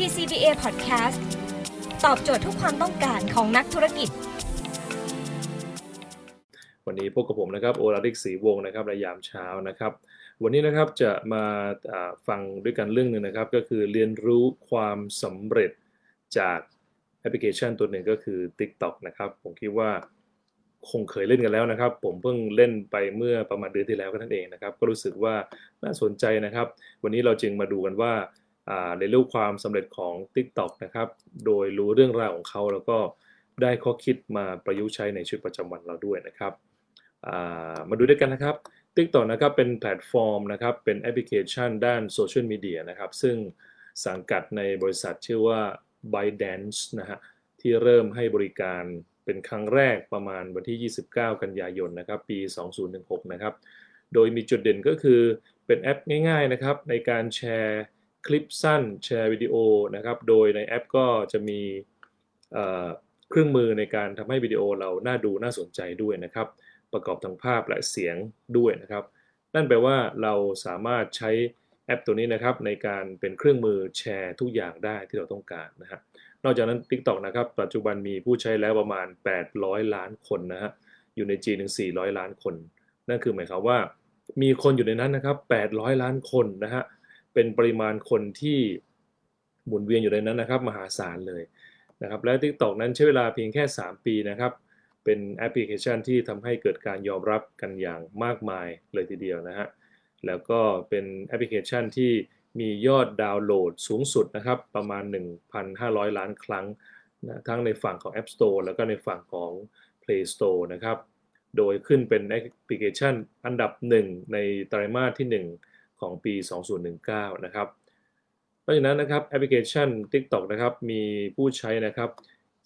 TCBA Podcast ตอบโจทย์ทุกความต้องการของนักธุรกิจ วันนี้พบกับผมนะครับโอลาริกศรีวงศ์นะครับในยามเช้านะครับ วันนี้นะครับจะมาอ่าฟังด้วยกันเรื่องหนึ่งนะครับ ก็คือเรียนรู้ความสำเร็จจากแอปพลิเคชันตัวหนึ่งก็คือ TikTok นะครับ ผมคิดว่าคงเคยเล่นกันแล้วนะครับ ผมเพิ่งเล่นไปเมื่อประมาณเดือนที่แล้วก็นั่นเองนะครับ ก็รู้สึกว่าน่าสนใจนะครับ วันนี้เราจึงมาดูกันว่า ในรูปความสำเร็จของ TikTok นะครับ โดยรู้เรื่องราวของเขาแล้วก็ได้ข้อคิดมาประยุกต์ใช้ในชีวิตประจำวันเราด้วยนะครับามาดูด้วยกันนะครับ TikTok นะครับเป็นแพลตฟอร์มนะครับเป็นแอปพลิเคชันด้านโซเชียลมีเดียนะครับ ซึ่งสังกัดในบริษัทชื่อว่า ByteDance นะฮะที่เริ่มให้บริการเป็นครั้งแรกประมาณวันที่ 29 กันยายนนะครับ ปี 2016 นะครับ โดยมีจุดเด่นก็คือเป็นแอปง่าย ๆ นะครับ ในการแชร์ คลิปสั้นแชร์วิดีโอนะครับ โดยในแอปก็จะมีเครื่องมือในการทำให้วิดีโอเราน่าดูน่าสนใจด้วยนะครับ ประกอบทั้งภาพและเสียงด้วยนะครับ นั่นแปลว่าเราสามารถใช้แอปตัวนี้นะครับในการเป็นเครื่องมือแชร์ทุกอย่างได้ที่เราต้องการนะฮะนอกจากนั้น TikTok นะครับปัจจุบันมีผู้ใช้แล้วประมาณ 800 ล้านคนนะฮะอยู่ในจีนถึง 400 ล้านคน นั่นคือหมายความว่ามีคนอยู่ในนั้นนะครับ 800 ล้านคนนะฮะ เป็นปริมาณคนที่หมุนเวียนอยู่ในนั้นนะครับ มหาศาลเลยนะครับ และ TikTok นั้นใช้เวลาเพียงแค่ 3 ปีนะครับ เป็นแอปพลิเคชันที่ทำให้เกิดการยอมรับกันอย่างมากมายเลยทีเดียวนะฮะแล้วก็เป็นแอปพลิเคชันที่มียอดดาวน์โหลดสูงสุดนะครับ ประมาณ 1,500 ล้านครั้งนะทั้งในฝั่งของ App Store แล้วก็ในฝั่งของ Play Store นะครับ โดยขึ้นเป็นแอปพลิเคชันอันดับหนึ่งในไตรมาสที่ 1 ของปี 2019 นะครับเพราะฉะนั้นนะครับแอปพลิเคชัน TikTok นะครับมีผู้ใช้นะครับ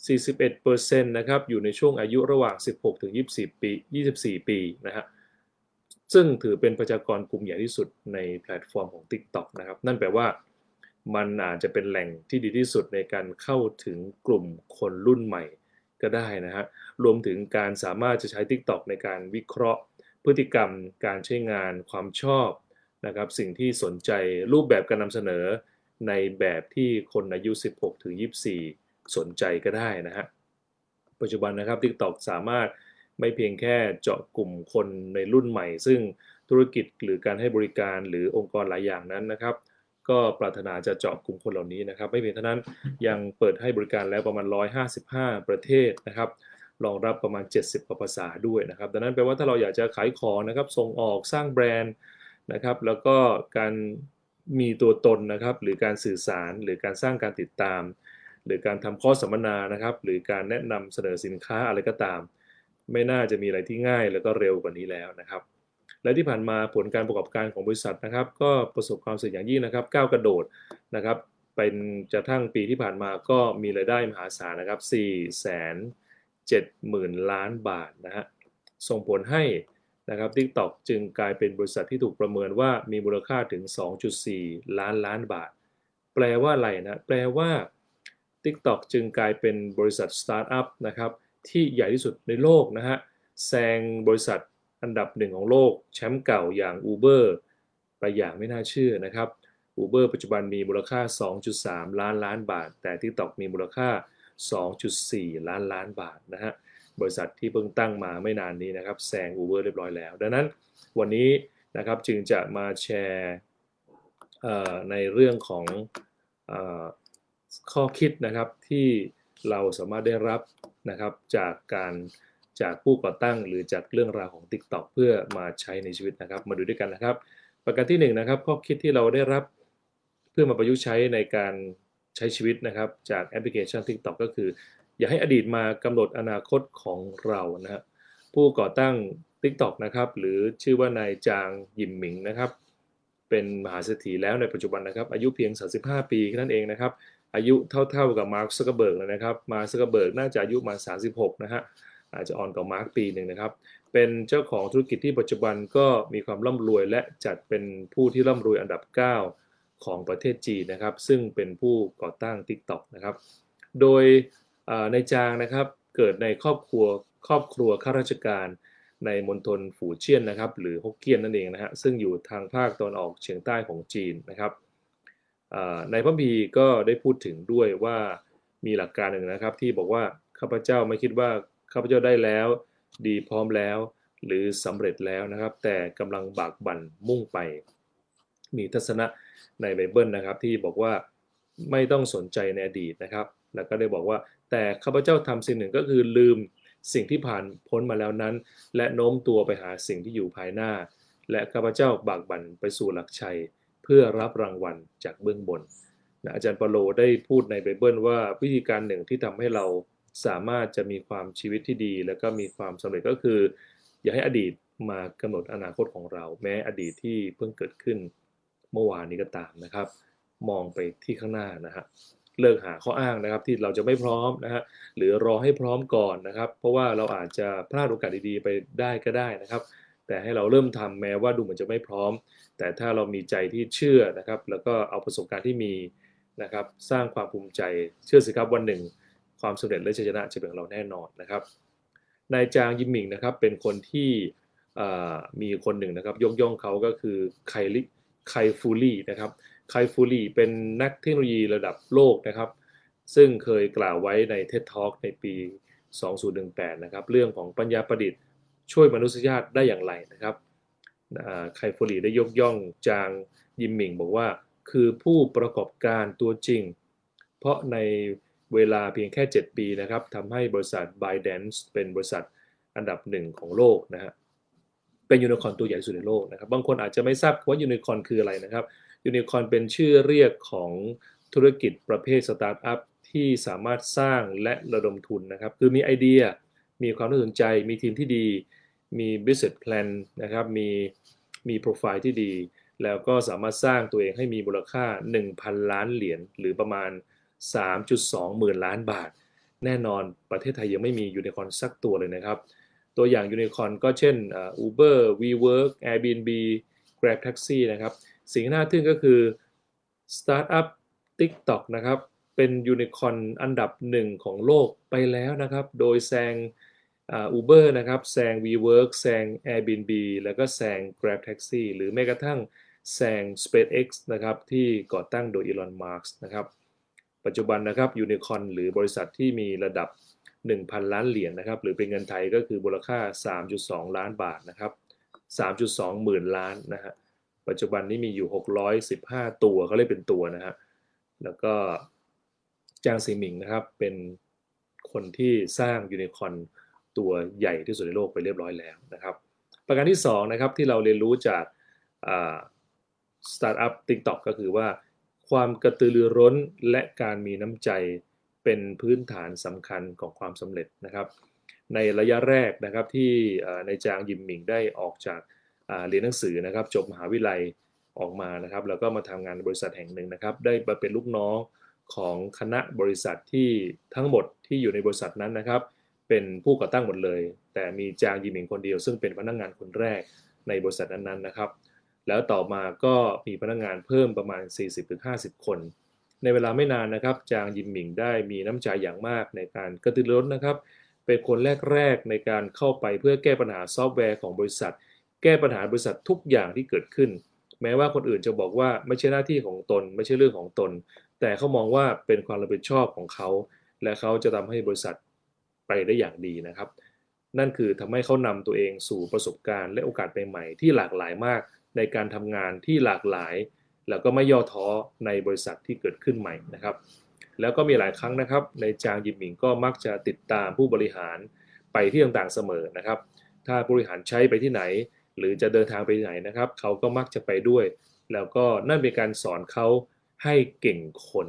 41%นะครับอยู่ในช่วงอายุระหว่าง 16 ถึง 24 ปี 24 ปีนะฮะซึ่งถือเป็นประชากรกลุ่มใหญ่ที่สุดในแพลตฟอร์มของ TikTok นะครับ นั่นแปลว่ามันอาจจะเป็นแหล่งที่ดีที่สุดในการเข้าถึงกลุ่มคนรุ่นใหม่ก็ได้นะฮะ รวมถึงการสามารถจะใช้ TikTok ในการวิเคราะห์ พฤติกรรม การใช้งาน ความชอบ นะครับสิ่งที่สนใจรูปแบบการนำเสนอในแบบที่คนอายุ 16 ถึง 24 สนใจก็ได้นะฮะปัจจุบันนะครับ TikTok สามารถไม่เพียงแค่เจาะกลุ่มคนในรุ่นใหม่ ซึ่งธุรกิจหรือการให้บริการหรือองค์กรหลายอย่างนั้นนะครับ ก็ปรารถนาจะเจาะกลุ่มคนเหล่านี้นะครับ ไม่เพียงเท่านั้นยังเปิดให้บริการแล้วประมาณ 155 ประเทศนะครับรองรับประมาณ 70กว่าภาษาด้วยนะครับ ดังนั้นแปลว่าถ้าเราอยากจะขายของนะครับส่งออกสร้างแบรนด์ นะครับ แล้วก็การมีตัวตนนะครับ หรือการสื่อสารหรือการสร้างการติดตาม หรือการทำข้อสัมมนานะครับ หรือการแนะนำเสนอสินค้าอะไรก็ตาม ไม่น่าจะมีอะไรที่ง่ายแล้วก็เร็วกว่านี้แล้วนะครับ และที่ผ่านมาผลการประกอบการของบริษัทนะครับ ก็ประสบความสำเร็จอย่างยิ่งนะครับก้าวกระโดดนะครับเป็นจะทั้งปีที่ผ่านมาก็มีรายได้มหาศาลนะครับ4 7 0 0 0 0 ล้านบาทนะฮะส่งผลให้ นะครับ TikTok จึงกลายเป็นบริษัทที่ถูกประเมินว่ามีมูลค่าถึง 2.4 ล้านล้านบาท แปลว่าอะไรนะ แปลว่า TikTok จึงกลายเป็นบริษัทสตาร์ทอัพนะครับที่ใหญ่ที่สุดในโลกนะฮะแซงบริษัทอันดับหนึ่งของโลก แชมป์เก่าอย่าง Uber ไปอย่างไม่น่าเชื่อนะครับ Uber ปัจจุบันมีมูลค่า 2.3 ล้านล้านบาท แต่ TikTok มีมูลค่า 2.4 ล้านล้านบาทนะฮะ บริษัทที่เพิ่งตั้งมาไม่นานนี้นะครับแซง Uber เรียบร้อยแล้ว ดังนั้นวันนี้นะครับจึงจะมาแชร์ในเรื่องของอข้อคิดนะครับที่เราสามารถได้รับนะครับจากการจากผู้ก่อตั้งหรือจากเรื่องราวของ TikTok เพื่อมาใช้ในชีวิตนะครับ มาดูด้วยกันนะครับ ประการที่1นนะครับข้อคิดที่เราได้รับเพื่อมาประยุกต์ใช้ในการใช้ชีวิตนะครับจากแอปพลิเคชัน TikTok ก็คือ อย่าให้อดีตมากำหนดอนาคตของเรานะฮะผู้ก่อตั้ง TikTok นะครับหรือชื่อว่านายจางอี้หมิงนะครับเป็นมหาเศรษฐีแล้วในปัจจุบันนะครับอายุเพียง 35 ปีแค่นั้นเองนะครับอายุเท่าๆกับมาร์คซักเคอร์เบิร์กเลยนะครับมาร์คซักเคอร์เบิร์กน่าจะอายุมา 36 นะฮะอาจจะอ่อนกว่ามาร์คปีหนึ่งนะครับ เป็นเจ้าของธุรกิจที่ปัจจุบันก็มีความร่ำรวยและจัดเป็นผู้ที่ร่ำรวยอันดับ 9 ของประเทศจีนนะครับ ซึ่งเป็นผู้ก่อตั้ง TikTok นะครับ โดย ในจางนะครับเกิดในครอบครัวครอบครัวข้าราชการในมณฑลฝูเจี้ยนนะครับ หรือฮกเกี้ยนนั่นเองนะฮะซึ่งอยู่ทางภาคตะวันออกเฉียงใต้ของจีนนะครับในพระคัมภีก็ได้พูดถึงด้วยว่ามีหลักการหนึ่งนะครับ ที่บอกว่าข้าพเจ้าไม่คิดว่าข้าพเจ้าได้แล้ว ดีพร้อมแล้ว หรือสำเร็จแล้วนะครับ แต่กำลังบากบั่นมุ่งไป มีทัศนะในไบเบิลนะครับที่บอกว่าไม่ต้องสนใจในอดีตนะครับ แล้วก็ได้บอกว่า แต่ข้าพเจ้าทำสิ่งหนึ่งก็คือลืมสิ่งที่ผ่านพ้นมาแล้วนั้น และโน้มตัวไปหาสิ่งที่อยู่ภายหน้า และข้าพเจ้าบากบั่นไปสู่หลักชัย เพื่อรับรางวัลจากเบื้องบนนะอาจารย์ปาโลได้พูดในไบเบิลว่าวิธีการหนึ่งที่ทำให้เราสามารถจะมีความชีวิตที่ดี แล้วก็มีความสำเร็จก็คือ อย่าให้อดีตมากำหนดอนาคตของเรา แม้อดีตที่เพิ่งเกิดขึ้นเมื่อวานนี้ก็ตามนะครับ มองไปที่ข้างหน้านะฮะ เลิกหาข้ออ้างนะครับ ที่เราจะไม่พร้อมนะฮะหรือรอให้พร้อมก่อนนะครับ เพราะว่าเราอาจจะพลาดโอกาสดีๆไปได้ก็ได้นะครับ แต่ให้เราเริ่มทำแม้ว่าดูเหมือนจะไม่พร้อม แต่ถ้าเรามีใจที่เชื่อนะครับ แล้วก็เอาประสบการณ์ที่มีนะครับ สร้างความภูมิใจเชื่อสิครับวันหนึ่ง ความสำเร็จและชัยชนะจะเป็นของเราแน่นอนนะครับนายจางยิมหมิงนะครับเป็นคนที่มีคนหนึ่งนะครับยกย่องเขาก็คือไคลิไคฟูลี่นะครับ ไคฟูลี่เป็นนักเทคโนโลยีระดับโลกนะครับ ซึ่งเคยกล่าวไว้ใน TED Talk ในปี 2018 นะครับ เรื่องของปัญญาประดิษฐ์ ช่วยมนุษยชาติได้อย่างไรนะครับไคฟูลี่ได้ยกย่องจางยิมหมิงบอกว่าคือผู้ประกอบการตัวจริง เพราะในเวลาเพียงแค่ 7 ปีนะครับทำให้บริษัท b y d a n c e เป็นบริษัทอันดับหนึ่งของโลกนะฮะเป็นยูนิคอร์นตัวใหญ่สุดในโลกนะครับ บางคนอาจจะไม่ทราบว่ายูนิคอร์นคืออะไรนะครับ ยูนิคอร์นเป็นชื่อเรียกของธุรกิจประเภทสตาร์ทอัพที่สามารถสร้างและระดมทุนนะครับ คือมีไอเดีย มีความน่าสนใจ มีทีมที่ดี มี business plan นะครับ มีมีโปรไฟล์ที่ดี แล้วก็สามารถสร้างตัวเองให้มีมูลค่า 1,000 ล้านเหรียญหรือประมาณ 3.2 หมื่นล้านบาท แน่นอนประเทศไทยยังไม่มียูนิคอร์นสักตัวเลยนะครับ ตัวอย่างยูนิคอร์นก็เช่น Uber WeWork Airbnb Grab Taxi นะครับ สิ่งที่น่าทึ่งก็คือสตาร์ทอัพ TikTok นะครับ เป็นยูนิคอร์นอันดับหนึ่งของโลกไปแล้วนะครับ โดยแซง Uber นะครับแซง WeWork แซง Airbnb แล้วก็แซง Grab Taxi หรือแม้กระทั่งแซง SpaceX นะครับที่ก่อตั้งโดย Elon Musk นะครับ ปัจจุบันนะครับยูนิคอนหรือบริษัทที่มีระดับ 1,000 ล้านเหรียญนนะครับ หรือเป็นเงินไทยก็คือมูลค่า 3.2 ล้านบาทนะครับ 3.2 หมื่นล้านนะฮะ ปัจจุบันนี้มีอยู่ 615 ตัวเขาเรียกเป็นตัวนะฮะ แล้วก็จางซีหมิงนะครับ เป็นคนที่สร้างยูนิคอร์นตัวใหญ่ที่สุดในโลกไปเรียบร้อยแล้วนะครับ ประการที่ 2 นะครับ ที่เราเรียนรู้จากสตาร์ทอัพ TikTok ก็คือว่า ความกระตือรือร้นและการมีน้ำใจเป็นพื้นฐานสำคัญของความสำเร็จนะครับ ในระยะแรกนะครับที่นายจางอี้หมิงได้ออกจาก เรียนหนังสือนะครับจบมหาวิทยาลัยออกมานะครับ แล้วก็มาทำงานบริษัทแห่งหนึ่งนะครับ ได้มาเป็นลูกน้องของคณะบริษัทที่ทั้งหมดที่อยู่ในบริษัทนั้นนะครับ เป็นผู้ก่อตั้งหมดเลย แต่มีจางยิมิงคนเดียว ซึ่งเป็นพนักงงานคนแรกในบริษัทนั้นๆนะครับ แล้วต่อมาก็มีพนักงงานเพิ่มประมาณ 40-50 คน ในเวลาไม่นานนะครับ จางยิมหมิงได้มีน้ำใจอย่างมากในการกระตือรือร้นนะครับ เป็นคนแรกๆในการเข้าไปเพื่อแก้ปัญหาซอฟต์แวร์ของบริษัท แก้ปัญหาบริษัททุกอย่างที่เกิดขึ้น แม้ว่าคนอื่นจะบอกว่าไม่ใช่หน้าที่ของตน ไม่ใช่เรื่องของตน แต่เขามองว่าเป็นความรับผิดชอบของเขา และเขาจะทำให้บริษัทไปได้อย่างดีนะครับ นั่นคือทำให้เขานำตัวเองสู่ประสบการณ์และโอกาสใหม่ๆที่หลากหลายมาก ในการทำงานที่หลากหลาย แล้วก็ไม่ย่อท้อในบริษัทที่เกิดขึ้นใหม่นะครับ แล้วก็มีหลายครั้งนะครับ ในจางยิมหมิงก็มักจะติดตามผู้บริหารไปที่ต่างๆเสมอนะครับ ถ้าผู้บริหารใช้ไปที่ไหน หรือจะเดินทางไปไหนนะครับ เขาก็มักจะไปด้วย แล้วก็นั่นเป็นการสอนเขาให้เก่งคน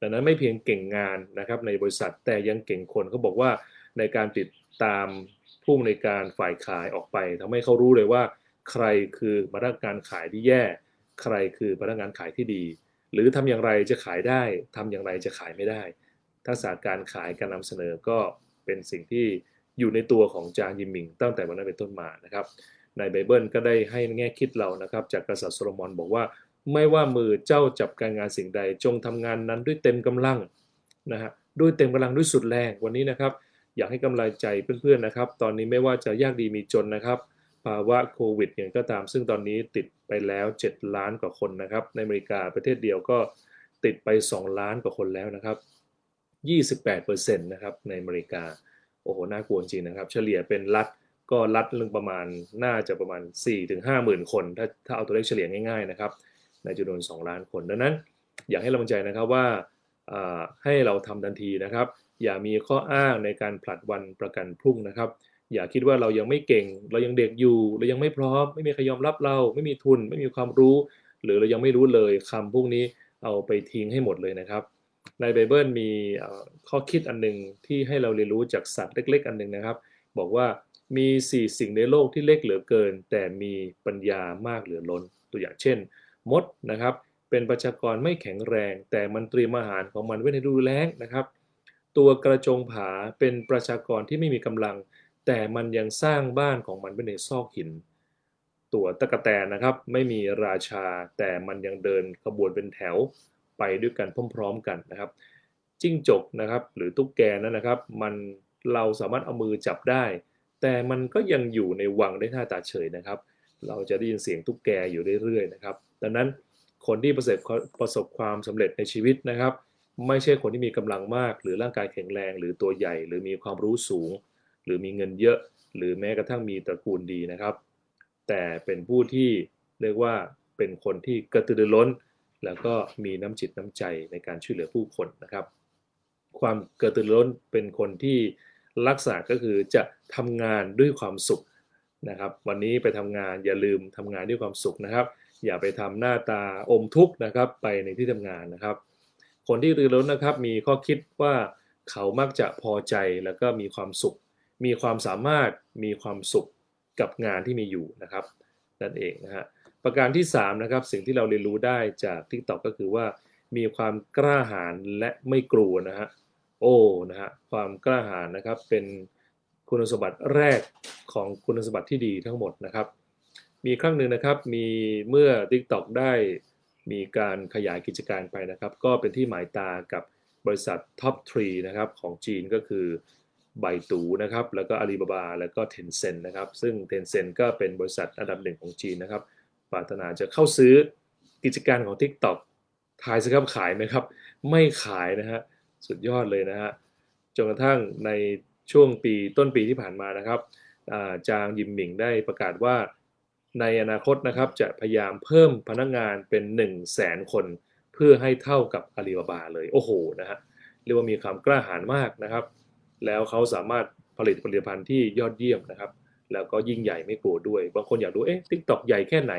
ดังนั้นไม่เพียงเก่งงานนะครับในบริษัทแต่ยังเก่งคนเขาบอกว่าในการติดตามผู้ในการฝ่ายขายออกไปทำให้เขารู้เลยว่า ใครคือพนักงานขายที่แย่ ใครคือพนักงานขายที่ดี หรือทำอย่างไรจะขายได้ทำอย่างไรจะขายไม่ได้ ทักษะการขายการนำเสนอก็เป็นสิ่งที่อยู่ในตัวของจางยิมมิงตั้งแต่วันนั้นเป็นต้นมานะครับ ในไบเบิลก็ได้ให้แง่คิดเรานะครับ จากกษัตริย์โซโลมอนบอกว่า ไม่ว่ามือเจ้าจับการงานสิ่งใด จงทำงานนั้นด้วยเต็มกำลังนะฮะด้วยเต็มกำลังด้วยสุดแรงวันนี้นะครับ อยากให้กำลังใจเพื่อนๆนะครับ ตอนนี้ไม่ว่าจะยากดีมีจนนะครับภาวะโควิดอย่างก็ตาม ซึ่งตอนนี้ติดไปแล้ว 7 ล้านกว่าคนนะครับ ในอเมริกาประเทศเดียวก็ติดไป 2 ล้านกว่าคนแล้วนะครับ 28%นะครับในอเมริกา โอ้โห น่ากลัวจริงนะครับ เฉลี่ยเป็นรัฐ ก็รัฐเรื่องประมาณน่าจะประมาณ 4-5หมื่นคน ถ้าถ้าเอาตัวเลขเฉลี่ยง่ายๆนะครับในจำนวน 2 ล้านคนดังนั้น อยากให้เรามั่นใจนะครับว่าให้เราทำทันทีนะครับ อย่ามีข้ออ้างในการผลัดวันประกันพรุ่งนะครับ อย่าคิดว่าเรายังไม่เก่ง เรายังเด็กอยู่ เรายังไม่พร้อม ไม่มีใครยอมรับเรา ไม่มีทุน ไม่มีความรู้ หรือเรายังไม่รู้เลยคำพวกนี้เอาไปทิ้งให้หมดเลยนะครับ ในไบเบิลมีข้อคิดอันหนึ่งที่ให้เราเรียนรู้จากสัตว์เล็ก ๆ อันหนึ่งนะครับ บอกว่า มี4สิ่งในโลกที่เล็กเหลือเกิน แต่มีปัญญามากเหลือล้น ตัวอย่างเช่น มดนะครับ เป็นประชากรไม่แข็งแรง แต่มันเตรียมอาหารของมันไว้ในฤดูแล้งนะครับ ตัวกระจงผาเป็นประชากรที่ไม่มีกำลัง แต่มันยังสร้างบ้านของมันไว้ในซอกหิน ตัวตะกะแตนนะครับ ไม่มีราชา แต่มันยังเดินขบวนเป็นแถวไปด้วยกันพร้อมๆกันนะครับจิ้งจกนะครับ หรือตุ๊กแกนั้นนะครับ มันเราสามารถเอามือจับได้ แต่มันก็ยังอยู่ในวังได้ท่าตาเฉยนะครับ เราจะได้ยินเสียงตุ๊กแกอยู่เรื่อยๆนะครับ ดังนั้นคนที่ประสบประสบความสำเร็จในชีวิตนะครับ ไม่ใช่คนที่มีกำลังมาก หรือร่างกายแข็งแรง หรือตัวใหญ่ หรือมีความรู้สูง หรือมีเงินเยอะ หรือแม้กระทั่งมีตระกูลดีนะครับ แต่เป็นผู้ที่เรียกว่าเป็นคนที่กระตือรือร้น แล้วก็มีน้ำจิตน้ำใจในการช่วยเหลือผู้คนนะครับ ความกระตือรือร้นเป็นคนที่ ลักษณะก็คือจะทำงานด้วยความสุขนะครับ วันนี้ไปทำงานอย่าลืมทำงานด้วยความสุขนะครับ อย่าไปทำหน้าตาอมทุกข์นะครับ ไปในที่ทำงานนะครับ คนที่รือร้นนะครับมีข้อคิดว่าเขามักจะพอใจแล้วก็มีความสุข มีความสามารถมีความสุขกับงานที่มีอยู่นะครับนั่นเองนะฮะประการที่3นะครับสิ่งที่เราเรียนรู้ได้จาก TikTok ก็คือว่า มีความกล้าหาญและไม่กลัวนะฮะ โอ้นะฮะความกล้าหาญนะครับเป็นคุณสมบัติแรกของคุณสมบัติที่ดีทั้งหมดนะครับ มีครั้งหนึ่งนะครับมีเมื่อ TikTok ได้มีการขยายกิจการไปนะครับ ก็เป็นที่หมายตากับบริษัท Top 3นะครับของจีนก็คือไบตูนะครับ แล้วก็อาลีบาบาแล้วก็เทนเซ็นนะครับ ซึ่งเทนเซ็นก็เป็นบริษัทอันดับหนึ่งของจีนนะครับปรารถนาจะเข้าซื้อกิจการของ TikTok ทายสิครับขายไหมครับ ไม่ขายนะฮะ สุดยอดเลยนะฮะจนกระทั่งในช่วงปีต้นปีที่ผ่านมานะครับจางยิมหมิงได้ประกาศว่าในอนาคตนะครับจะพยายามเพิ่มพนักงานเป็น 1 0 0 0 0แสนคน เพื่อให้เท่ากับอาลีบาบาเลยโอ้โหนะฮะเรียกว่ามีความกล้าหาญมากนะครับ แล้วเขาสามารถผลิตผลิตภัณฑ์ที่ยอดเยี่ยมนะครับ แล้วก็ยิ่งใหญ่ไม่กลัวด้วย บางคนอยากดูเอ๊ะทิกตอกใหญ่แค่ไหน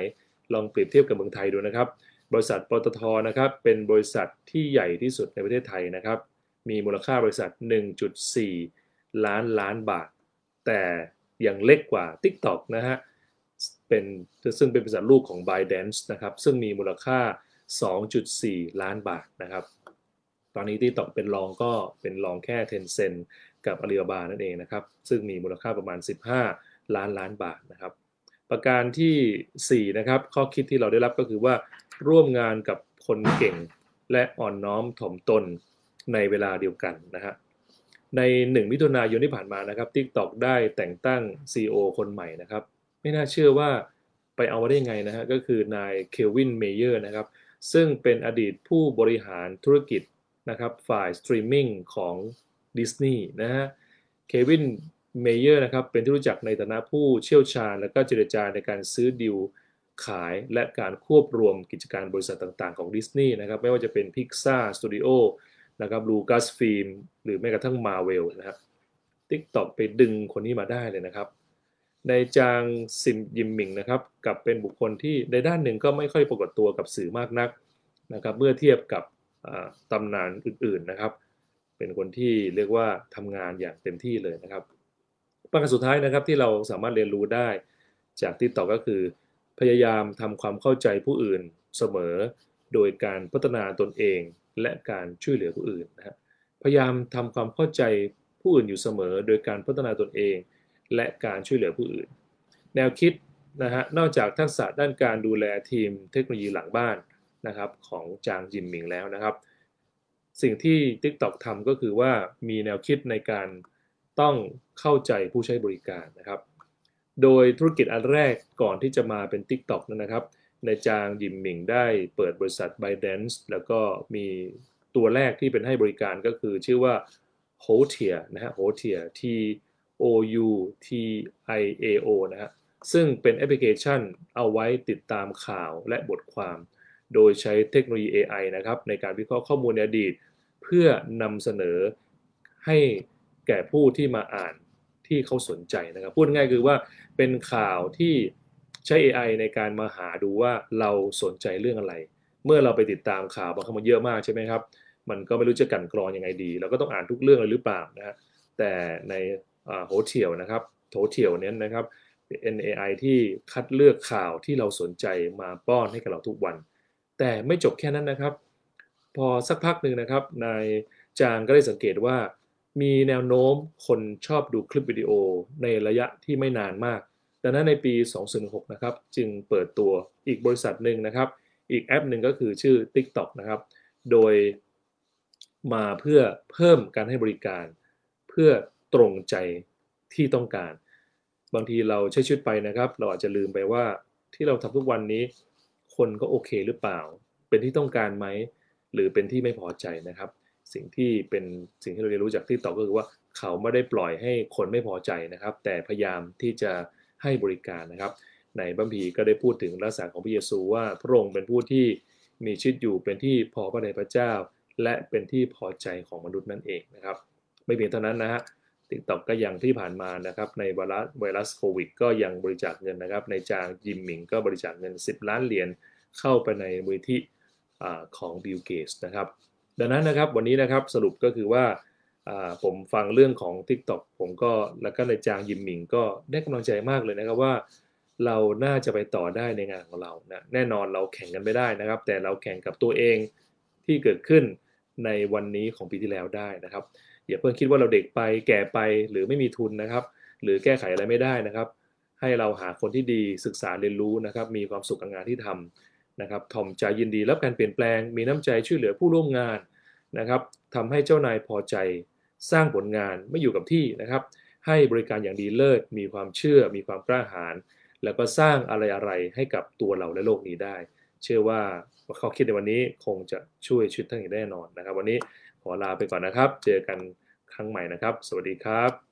ลองเปรียบเทียบกับเมืองไทยดูนะครับ บริษัทปตทนะครับเป็นบริษัทที่ใหญ่ที่สุดในประเทศไทยนะครับ มีมูลค่าบริษัท 1.4 ล้านล้านบาท แต่ยังเล็กกว่า TikTok นะฮะ เป็นซึ่งเป็นบริษัทลูกของ ByteDance นะครับ ซึ่งมีมูลค่า 2.4 ล้านบาทนะครับ ตอนนี้ TikTok เป็นรองก็เป็นรองแค่ Tencent กับ Alibaba นั่นเองนะครับ ซึ่งมีมูลค่าประมาณ 15 ล้านล้านบาทนะครับ ประการที่ 4 นะครับ ข้อคิดที่เราได้รับก็คือว่าร่วมงานกับคนเก่งและอ่อนน้อมถ่อมตน ในเวลาเดียวกันนะฮะใน 1 มิถุนายนที่ผ่านมานะครับ TikTok ได้แต่งตั้ง CEO คนใหม่นะครับ ไม่น่าเชื่อว่าไปเอามาได้ยังไงนะฮะก็คือนายเควินเมเยอร์นะครับ ซึ่งเป็นอดีตผู้บริหารธุรกิจนะครับฝ่ายสตรีมมิ่งของดิสนีย์นะฮะเควินเมเยอร์นะครับเป็นที่รู้จักในฐานะผู้เชี่ยวชาญ และก็เจรจาในการซื้อดีลขายและการควบรวมกิจการบริษัทต่างๆ ของดิสนีย์นะครับไม่ว่าจะเป็น Pixar Studio นะครับลูกัสฟิล์มหรือแม้กระทั่งมาเวลนะครับ TikTok ไปดึงคนนี้มาได้เลยนะครับ ในจางซิมยิมมิงนะครับกับเป็นบุคคลที่ในด้านหนึ่งก็ไม่ค่อยปรากฏตัวกับสื่อมากนักนะครับ เมื่อเทียบกับตำนานอื่นๆนะครับ เป็นคนที่เรียกว่าทำงานอย่างเต็มที่เลยนะครับประการสุดท้ายนะครับที่เราสามารถเรียนรู้ได้จากที่ต่อก็คือ พยายามทำความเข้าใจผู้อื่นเสมอ โดยการพัฒนาตนเอง และการช่วยเหลือผู้อื่นนะฮะพยายามทำความเข้าใจผู้อื่นอยู่เสมอ โดยการพัฒนาตนเอง และการช่วยเหลือผู้อื่น แนวคิดนะฮะนอกจากทักษะด้านการดูแลทีมเทคโนโลยีหลังบ้านนะครับของจางจินหมิงแล้วนะครับ สิ่งที่ TikTok ทำก็คือว่ามีแนวคิดในการต้องเข้าใจผู้ใช้บริการนะครับ โดยธุรกิจอันแรกก่อนที่จะมาเป็น TikTok นั้นนะครับ ในจางยิมหมิงได้เปิดบริษัท b y d a n c e แล้วก็มีตัวแรกที่เป็นให้บริการก็คือชื่อว่า h o t i e r นะฮะ h o t i e r T O U T I A O นะฮะซึ่งเป็นแอปพลิเคชันเอาไว้ติดตามข่าวและบทความ โดยใช้เทคโนโลยี AI นะครับ ในการวิเคราะห์ข้อมูลในอดีต เพื่อนำเสนอให้แก่ผู้ที่มาอ่านที่เขาสนใจนะครับ พูดง่ายคือว่าเป็นข่าวที่ ใช้ AI ในการมาหาดูว่าเราสนใจเรื่องอะไร เมื่อเราไปติดตามข่าวบางครั้งมันเยอะมากใช่ไหมครับ มันก็ไม่รู้จะกลั่นกรองยังไงดี เราก็ต้องอ่านทุกเรื่องเลยหรือเปล่านะฮะแต่ในโฮเทลนะครับโฮเทลเนี้ยนะครับ NAI ที่คัดเลือกข่าวที่เราสนใจมาป้อนให้กับเราทุกวัน แต่ไม่จบแค่นั้นนะครับ พอสักพักหนึ่งนะครับนายจางก็ได้สังเกตว่า มีแนวโน้มคนชอบดูคลิปวิดีโอในระยะที่ไม่นานมาก ดังนั้นในปี 2006นะครับจึงเปิดตัวอีกบริษัทหนึ่งนะครับ อีกแอปหนึ่งก็คือชื่อ TikTok นะครับ โดยมาเพื่อเพิ่มการให้บริการ เพื่อตรงใจที่ต้องการ บางทีเราใช้ชีวิตไปนะครับ เราอาจจะลืมไปว่าที่เราทำทุกวันนี้ คนก็โอเคหรือเปล่า เป็นที่ต้องการไหมหรือเป็นที่ไม่พอใจนะครับ สิ่งที่เป็นสิ่งที่เราเรียนรู้จากที่ต่อก็คือว่าเขาไม่ได้ปล่อยให้คนไม่พอใจนะครับ แต่พยายามที่จะ ให้บริการนะครับในบัมพีก็ได้พูดถึงลักษณะของพระเยซูว่าพระองค์เป็นผู้ที่มีชีวิตอยู่เป็นที่พอพระทัยพระเจ้า และเป็นที่พอใจของมนุษย์นั่นเองนะครับ ไม่เพียงเท่านั้นนะฮะติ๊กต็อกก็ยังที่ผ่านมานะครับในไวรัสไวรัสโควิด ก็ยังบริจาคเงินนะครับ ในจางยิมหมิงก็บริจาคเงิน 10 ล้านเหรียญเข้าไปในมูลที่ของบิลเกสนะครับ ดังนั้นนะครับวันนี้นะครับสรุปก็คือว่า ผมฟังเรื่องของ TikTok ผมก็แล้วก็ในจางยิมหมิงก็ได้กำลังใจมากเลยนะครับว่า เราน่าจะไปต่อได้ในงานของเรานะแน่นอนเราแข่งกันไม่ได้นะครับ แต่เราแข่งกับตัวเองที่เกิดขึ้นในวันนี้ของปีที่แล้วได้นะครับ อย่าเพิ่งคิดว่าเราเด็กไปแก่ไปหรือไม่มีทุนนะครับ หรือแก้ไขอะไรไม่ได้นะครับ ให้เราหาคนที่ดีศึกษาเรียนรู้นะครับ มีความสุขกับงานที่ทำนะครับถ่อมใจยินดีรับการเปลี่ยนแปลง มีน้ำใจช่วยเหลือผู้ร่วมงานนะครับทำให้เจ้านายพอใจ สร้างผลงานไม่อยู่กับที่นะครับ ให้บริการอย่างดีเลิศ มีความเชื่อ มีความกล้าหาญแล้วก็สร้างอะไรอะไรให้กับตัวเราและโลกนี้ได้ เชื่อว่าข้อคิดในวันนี้คงจะช่วยชีวิตท่านอย่างแน่นอนนะครับ วันนี้ขอลาไปก่อนนะครับ เจอกันครั้งใหม่นะครับ สวัสดีครับ